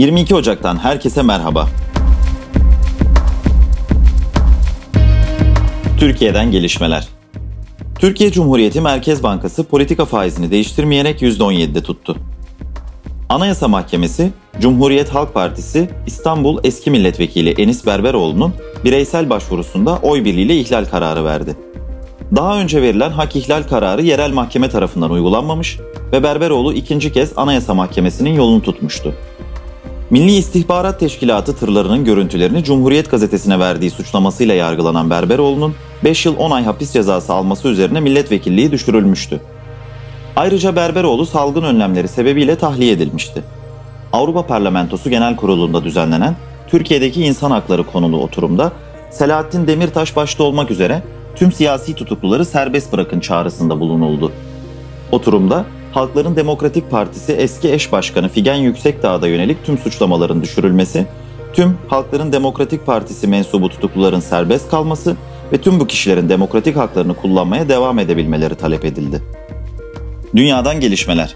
22 Ocak'tan herkese merhaba. Türkiye'den gelişmeler. Türkiye Cumhuriyeti Merkez Bankası politika faizini değiştirmeyerek %17'de tuttu. Anayasa Mahkemesi, Cumhuriyet Halk Partisi İstanbul Eski Milletvekili Enis Berberoğlu'nun bireysel başvurusunda oy birliğiyle ihlal kararı verdi. Daha önce verilen hak ihlal kararı yerel mahkeme tarafından uygulanmamış ve Berberoğlu ikinci kez Anayasa Mahkemesi'nin yolunu tutmuştu. Milli İstihbarat Teşkilatı tırlarının görüntülerini Cumhuriyet Gazetesi'ne verdiği suçlamasıyla yargılanan Berberoğlu'nun 5 yıl 10 ay hapis cezası alması üzerine milletvekilliği düşürülmüştü. Ayrıca Berberoğlu salgın önlemleri sebebiyle tahliye edilmişti. Avrupa Parlamentosu Genel Kurulu'nda düzenlenen Türkiye'deki insan hakları konulu oturumda Selahattin Demirtaş başta olmak üzere tüm siyasi tutukluları serbest bırakın çağrısında bulunuldu. Oturumda Halkların Demokratik Partisi eski eş başkanı Figen Yüksekdağ'da yönelik tüm suçlamaların düşürülmesi, tüm Halkların Demokratik Partisi mensubu tutukluların serbest kalması ve tüm bu kişilerin demokratik haklarını kullanmaya devam edebilmeleri talep edildi. Dünyadan gelişmeler.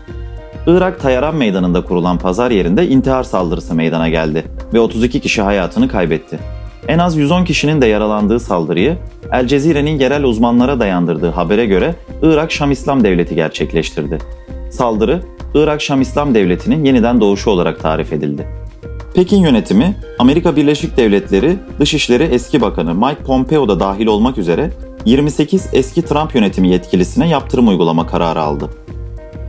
Irak Tayaran Meydanı'nda kurulan pazar yerinde intihar saldırısı meydana geldi ve 32 kişi hayatını kaybetti. En az 110 kişinin de yaralandığı saldırıyı El Cezire'nin yerel uzmanlara dayandırdığı habere göre Irak Şam İslam Devleti gerçekleştirdi. Saldırı, Irak Şam İslam Devleti'nin yeniden doğuşu olarak tarif edildi. Pekin yönetimi, Amerika Birleşik Devletleri Dışişleri Eski Bakanı Mike Pompeo da dahil olmak üzere 28 eski Trump yönetimi yetkilisine yaptırım uygulama kararı aldı.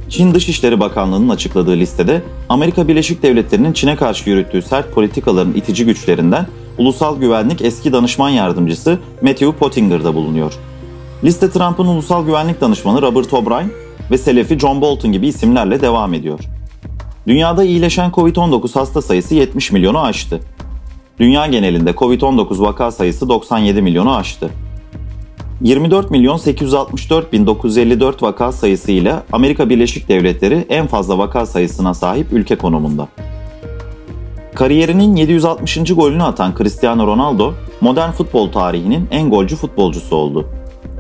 Çin Dışişleri Bakanlığı'nın açıkladığı listede Amerika Birleşik Devletleri'nin Çin'e karşı yürüttüğü sert politikaların itici güçlerinden Ulusal Güvenlik Eski Danışman Yardımcısı Matthew Pottinger'da bulunuyor. Liste Trump'ın Ulusal Güvenlik Danışmanı Robert O'Brien ve Selefi John Bolton gibi isimlerle devam ediyor. Dünyada iyileşen Covid-19 hasta sayısı 70 milyonu aştı. Dünya genelinde Covid-19 vaka sayısı 97 milyonu aştı. 24 milyon 864 bin 954 vaka sayısı ile Amerika Birleşik Devletleri en fazla vaka sayısına sahip ülke konumunda. Kariyerinin 760. golünü atan Cristiano Ronaldo, modern futbol tarihinin en golcü futbolcusu oldu.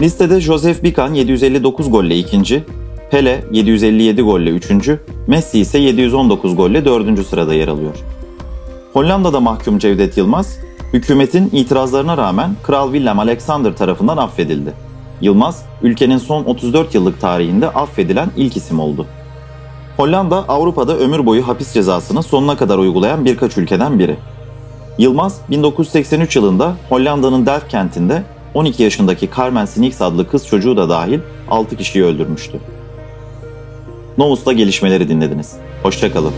Listede Josef Bican 759 golle ikinci, Pele 757 golle üçüncü, Messi ise 719 golle dördüncü sırada yer alıyor. Hollanda'da mahkum Cevdet Yılmaz, hükümetin itirazlarına rağmen Kral Willem Alexander tarafından affedildi. Yılmaz, ülkenin son 34 yıllık tarihinde affedilen ilk isim oldu. Hollanda, Avrupa'da ömür boyu hapis cezasını sonuna kadar uygulayan birkaç ülkeden biri. Yılmaz, 1983 yılında Hollanda'nın Delft kentinde 12 yaşındaki Carmen Sinix adlı kız çocuğu da dahil 6 kişiyi öldürmüştü. Novus'ta gelişmeleri dinlediniz. Hoşçakalın.